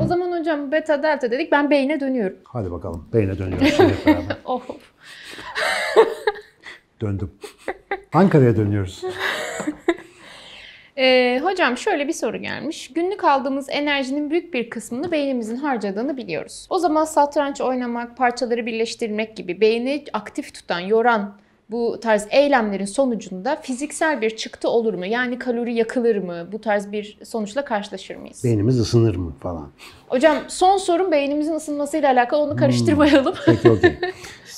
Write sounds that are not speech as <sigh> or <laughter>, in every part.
O zaman hocam beta delta dedik. Ben beyne dönüyorum. Hadi bakalım. Beyne dönüyoruz şimdi hep beraber. <laughs> Oh. Döndüm. Ankara'ya dönüyoruz. Ee, hocam şöyle bir soru gelmiş. Günlük aldığımız enerjinin büyük bir kısmını beynimizin harcadığını biliyoruz. O zaman satranç oynamak, parçaları birleştirmek gibi beyni aktif tutan, yoran bu tarz eylemlerin sonucunda fiziksel bir çıktı olur mu? Yani kalori yakılır mı? Bu tarz bir sonuçla karşılaşır mıyız? Beynimiz ısınır mı falan. Hocam son sorum beynimizin ısınmasıyla alakalı onu karıştırmayalım. Peki okey. <laughs>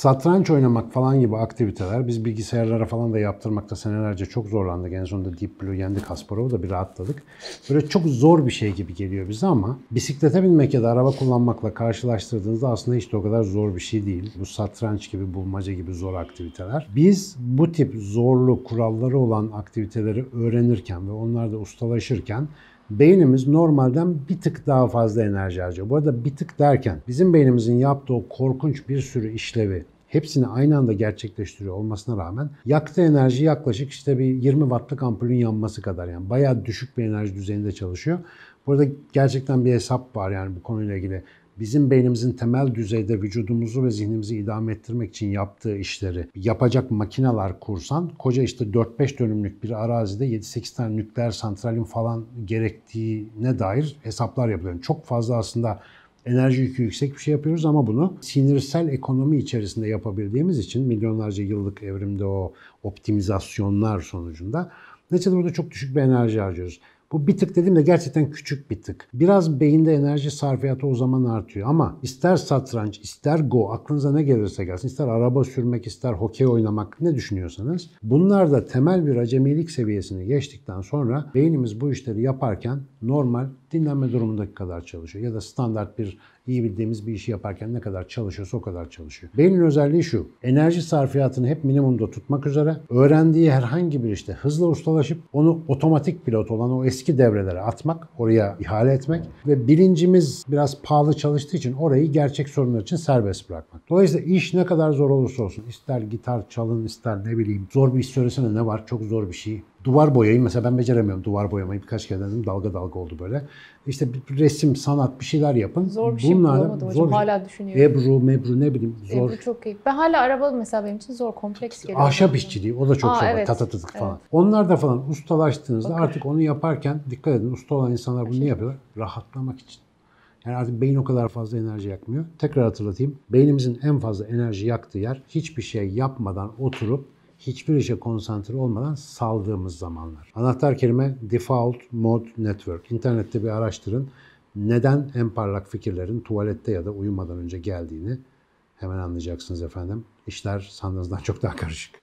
Satranç oynamak falan gibi aktiviteler biz bilgisayarlara falan da yaptırmakta senelerce çok zorlandık. En sonunda Deep Blue yendik Kasparov'u da bir rahatladık. Böyle çok zor bir şey gibi geliyor bize ama bisiklete binmek ya da araba kullanmakla karşılaştırdığınızda aslında hiç de o kadar zor bir şey değil. Bu satranç gibi, bulmaca gibi zor aktiviteler. Biz bu tip zorlu kuralları olan aktiviteleri öğrenirken ve onlarda ustalaşırken beynimiz normalden bir tık daha fazla enerji harcıyor. Bu arada bir tık derken bizim beynimizin yaptığı o korkunç bir sürü işlevi hepsini aynı anda gerçekleştiriyor olmasına rağmen yaktığı enerji yaklaşık işte bir 20 wattlık ampulün yanması kadar yani bayağı düşük bir enerji düzeyinde çalışıyor. Burada gerçekten bir hesap var yani bu konuyla ilgili bizim beynimizin temel düzeyde vücudumuzu ve zihnimizi idame ettirmek için yaptığı işleri yapacak makineler kursan koca işte 4-5 dönümlük bir arazide 7-8 tane nükleer santralin falan gerektiğine dair hesaplar yapılıyor. Çok fazla aslında enerji yükü yüksek bir şey yapıyoruz ama bunu sinirsel ekonomi içerisinde yapabildiğimiz için milyonlarca yıllık evrimde o optimizasyonlar sonucunda neticede burada çok düşük bir enerji harcıyoruz. Bu bir tık dediğimde gerçekten küçük bir tık. Biraz beyinde enerji sarfiyatı o zaman artıyor ama ister satranç, ister go, aklınıza ne gelirse gelsin, ister araba sürmek, ister hokey oynamak ne düşünüyorsanız bunlar da temel bir acemilik seviyesini geçtikten sonra beynimiz bu işleri yaparken normal dinlenme durumundaki kadar çalışıyor. Ya da standart bir iyi bildiğimiz bir işi yaparken ne kadar çalışıyorsa o kadar çalışıyor. Beynin özelliği şu. Enerji sarfiyatını hep minimumda tutmak üzere öğrendiği herhangi bir işte hızla ustalaşıp onu otomatik pilot olan o eski devrelere atmak, oraya ihale etmek ve bilincimiz biraz pahalı çalıştığı için orayı gerçek sorunlar için serbest bırakmak. Dolayısıyla iş ne kadar zor olursa olsun, ister gitar çalın, ister ne bileyim zor bir iş söylesene ne var, çok zor bir şey. Duvar boyayı mesela ben beceremiyorum duvar boyamayı birkaç kere denedim dalga dalga oldu böyle. İşte bir resim, sanat bir şeyler yapın. Zor bir şey bulamadım hocam. zor- Hala düşünüyorum. Ebru, mebru ne bileyim zor. Ebru çok iyi. Ben hala araba mesela benim için zor, kompleks geliyor. Ahşap işçiliği o da çok Aa, zor. evet. Tatatıtık falan. Evet. Onlar da falan ustalaştığınızda Bakır. artık onu yaparken dikkat edin usta olan insanlar bunu niye yapıyorlar? Rahatlamak için. Yani artık beyin o kadar fazla enerji yakmıyor. Tekrar hatırlatayım. Beynimizin en fazla enerji yaktığı yer hiçbir şey yapmadan oturup hiçbir işe konsantre olmadan saldığımız zamanlar. Anahtar kelime Default Mode Network. İnternette bir araştırın. Neden en parlak fikirlerin tuvalette ya da uyumadan önce geldiğini hemen anlayacaksınız efendim. İşler sandığınızdan çok daha karışık.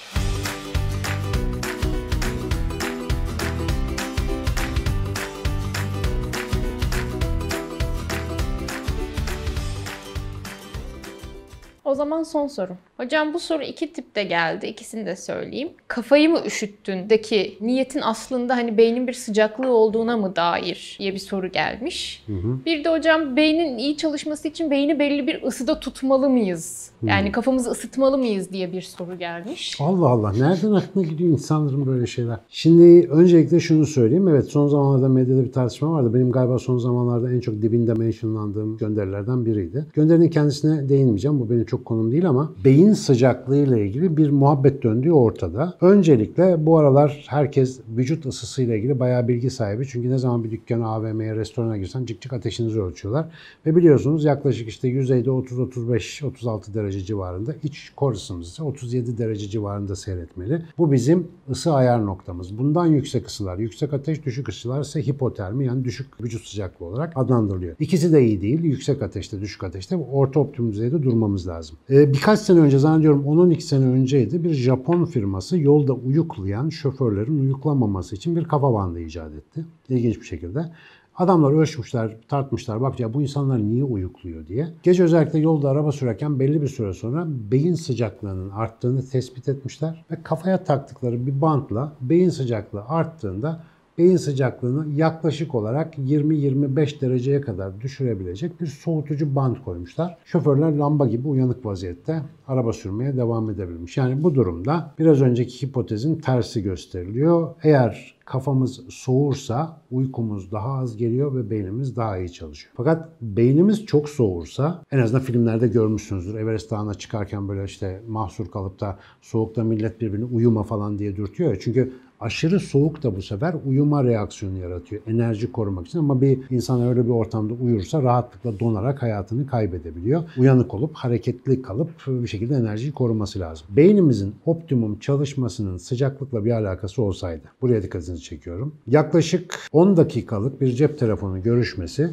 O zaman son soru. Hocam bu soru iki tipte geldi. İkisini de söyleyeyim. Kafayı mı üşüttündeki niyetin aslında hani beynin bir sıcaklığı olduğuna mı dair diye bir soru gelmiş. Bir de hocam beynin iyi çalışması için beyni belli bir ısıda tutmalı mıyız? Yani kafamızı ısıtmalı mıyız diye bir soru gelmiş. Allah Allah. Nereden aklına gidiyor insanların böyle şeyler? Şimdi öncelikle şunu söyleyeyim. Evet son zamanlarda medyada bir tartışma vardı. Benim galiba son zamanlarda en çok dibinde mentionlandığım gönderilerden biriydi. Gönderinin kendisine değinmeyeceğim. Bu benim çok konum değil ama beyin sıcaklığı ile ilgili bir muhabbet döndüğü ortada. Öncelikle bu aralar herkes vücut ısısıyla ilgili bayağı bilgi sahibi. Çünkü ne zaman bir dükkana, AVM'ye, restorana girsen cık cık ateşinizi ölçüyorlar. Ve biliyorsunuz yaklaşık işte yüzeyde 30-35-36 derece civarında. iç kor ısımız ise 37 derece civarında seyretmeli. Bu bizim ısı ayar noktamız. Bundan yüksek ısılar, yüksek ateş, düşük ısılar ise hipotermi yani düşük vücut sıcaklığı olarak adlandırılıyor. İkisi de iyi değil. Yüksek ateşte, düşük ateşte orta optimum düzeyde durmamız lazım. Ee, birkaç sene önce zannediyorum 10-12 sene önceydi bir Japon firması yolda uyuklayan şoförlerin uyuklamaması için bir kafa bandı icat etti. İlginç bir şekilde. Adamlar ölçmüşler, tartmışlar. Bak ya bu insanlar niye uyukluyor diye. Gece özellikle yolda araba sürerken belli bir süre sonra beyin sıcaklığının arttığını tespit etmişler. Ve kafaya taktıkları bir bantla beyin sıcaklığı arttığında beyin sıcaklığını yaklaşık olarak 20-25 dereceye kadar düşürebilecek bir soğutucu bant koymuşlar. Şoförler lamba gibi uyanık vaziyette araba sürmeye devam edebilmiş. Yani bu durumda biraz önceki hipotezin tersi gösteriliyor. Eğer kafamız soğursa uykumuz daha az geliyor ve beynimiz daha iyi çalışıyor. Fakat beynimiz çok soğursa en azından filmlerde görmüşsünüzdür. Everest Dağı'na çıkarken böyle işte mahsur kalıp da soğukta millet birbirini uyuma falan diye dürtüyor ya. Çünkü Aşırı soğuk da bu sefer uyuma reaksiyonu yaratıyor. Enerji korumak için ama bir insan öyle bir ortamda uyursa rahatlıkla donarak hayatını kaybedebiliyor. Uyanık olup hareketli kalıp bir şekilde enerjiyi koruması lazım. Beynimizin optimum çalışmasının sıcaklıkla bir alakası olsaydı. Buraya dikkatinizi çekiyorum. Yaklaşık 10 dakikalık bir cep telefonu görüşmesi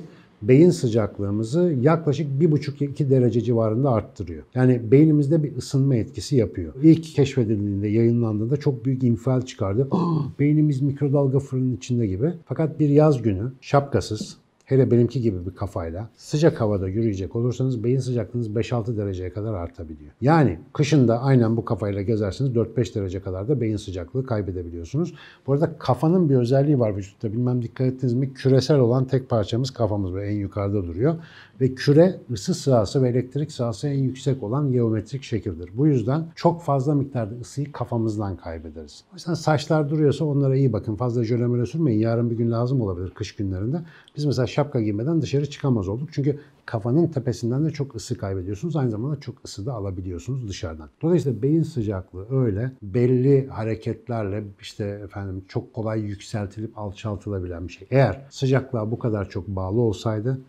beyin sıcaklığımızı yaklaşık 1,5-2 derece civarında arttırıyor. Yani beynimizde bir ısınma etkisi yapıyor. İlk keşfedildiğinde, yayınlandığında çok büyük infial çıkardı. <gasps> Beynimiz mikrodalga fırının içinde gibi. Fakat bir yaz günü şapkasız, hele benimki gibi bir kafayla sıcak havada yürüyecek olursanız beyin sıcaklığınız 5-6 dereceye kadar artabiliyor. Yani kışında aynen bu kafayla gezerseniz 4-5 derece kadar da beyin sıcaklığı kaybedebiliyorsunuz. Bu arada kafanın bir özelliği var vücutta. Bilmem dikkat ettiniz mi? Küresel olan tek parçamız kafamız böyle en yukarıda duruyor. Ve küre ısı sahası ve elektrik sahası en yüksek olan geometrik şekildir. Bu yüzden çok fazla miktarda ısıyı kafamızdan kaybederiz. O yüzden saçlar duruyorsa onlara iyi bakın. Fazla jöle sürmeyin. Yarın bir gün lazım olabilir kış günlerinde. Biz mesela şapka giymeden dışarı çıkamaz olduk. Çünkü kafanın tepesinden de çok ısı kaybediyorsunuz. Aynı zamanda çok ısı da alabiliyorsunuz dışarıdan. Dolayısıyla beyin sıcaklığı öyle belli hareketlerle işte efendim çok kolay yükseltilip alçaltılabilen bir şey. Eğer sıcaklığa bu kadar çok bağlı olsaydı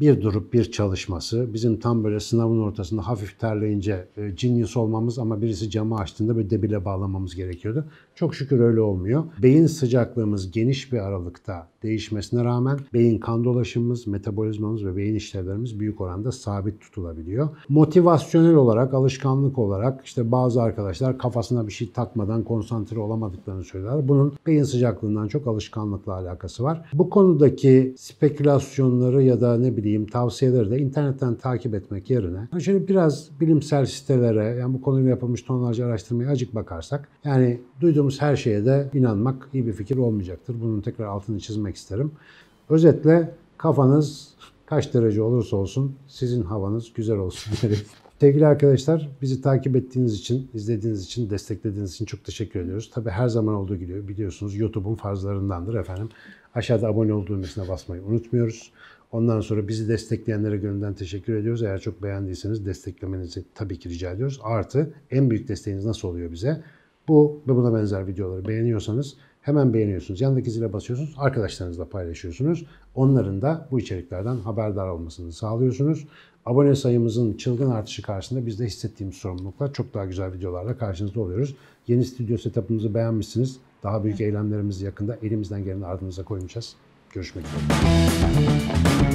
bir durup bir çalışması, bizim tam böyle sınavın ortasında hafif terleyince e, genius olmamız ama birisi camı açtığında böyle debile bağlamamız gerekiyordu. Çok şükür öyle olmuyor. Beyin sıcaklığımız geniş bir aralıkta değişmesine rağmen beyin kan dolaşımımız, metabolizmamız ve beyin işlevlerimiz büyük oranda sabit tutulabiliyor. Motivasyonel olarak, alışkanlık olarak işte bazı arkadaşlar kafasına bir şey takmadan konsantre olamadıklarını söylüyorlar. Bunun beyin sıcaklığından çok alışkanlıkla alakası var. Bu konudaki spekülasyonları ya da ne bileyim tavsiyeleri de internetten takip etmek yerine şöyle biraz bilimsel sitelere yani bu konuyla yapılmış tonlarca araştırmaya acık bakarsak yani duyduğumuz her şeye de inanmak iyi bir fikir olmayacaktır. Bunun tekrar altını çizmek isterim. Özetle kafanız kaç derece olursa olsun sizin havanız güzel olsun <laughs> derim. Sevgili arkadaşlar bizi takip ettiğiniz için, izlediğiniz için, desteklediğiniz için çok teşekkür ediyoruz. Tabi her zaman olduğu gibi biliyorsunuz YouTube'un farzlarındandır efendim. Aşağıda abone ol düğmesine basmayı unutmuyoruz. Ondan sonra bizi destekleyenlere gönülden teşekkür ediyoruz. Eğer çok beğendiyseniz desteklemenizi tabii ki rica ediyoruz. Artı en büyük desteğiniz nasıl oluyor bize? Bu ve buna benzer videoları beğeniyorsanız hemen beğeniyorsunuz. Yandaki zile basıyorsunuz. Arkadaşlarınızla paylaşıyorsunuz. Onların da bu içeriklerden haberdar olmasını sağlıyorsunuz. Abone sayımızın çılgın artışı karşısında biz de hissettiğimiz sorumluluklar çok daha güzel videolarla karşınızda oluyoruz. Yeni stüdyo setup'ımızı beğenmişsiniz. Daha büyük eylemlerimizi yakında elimizden geleni ardımıza koymayacağız. Görüşmek üzere.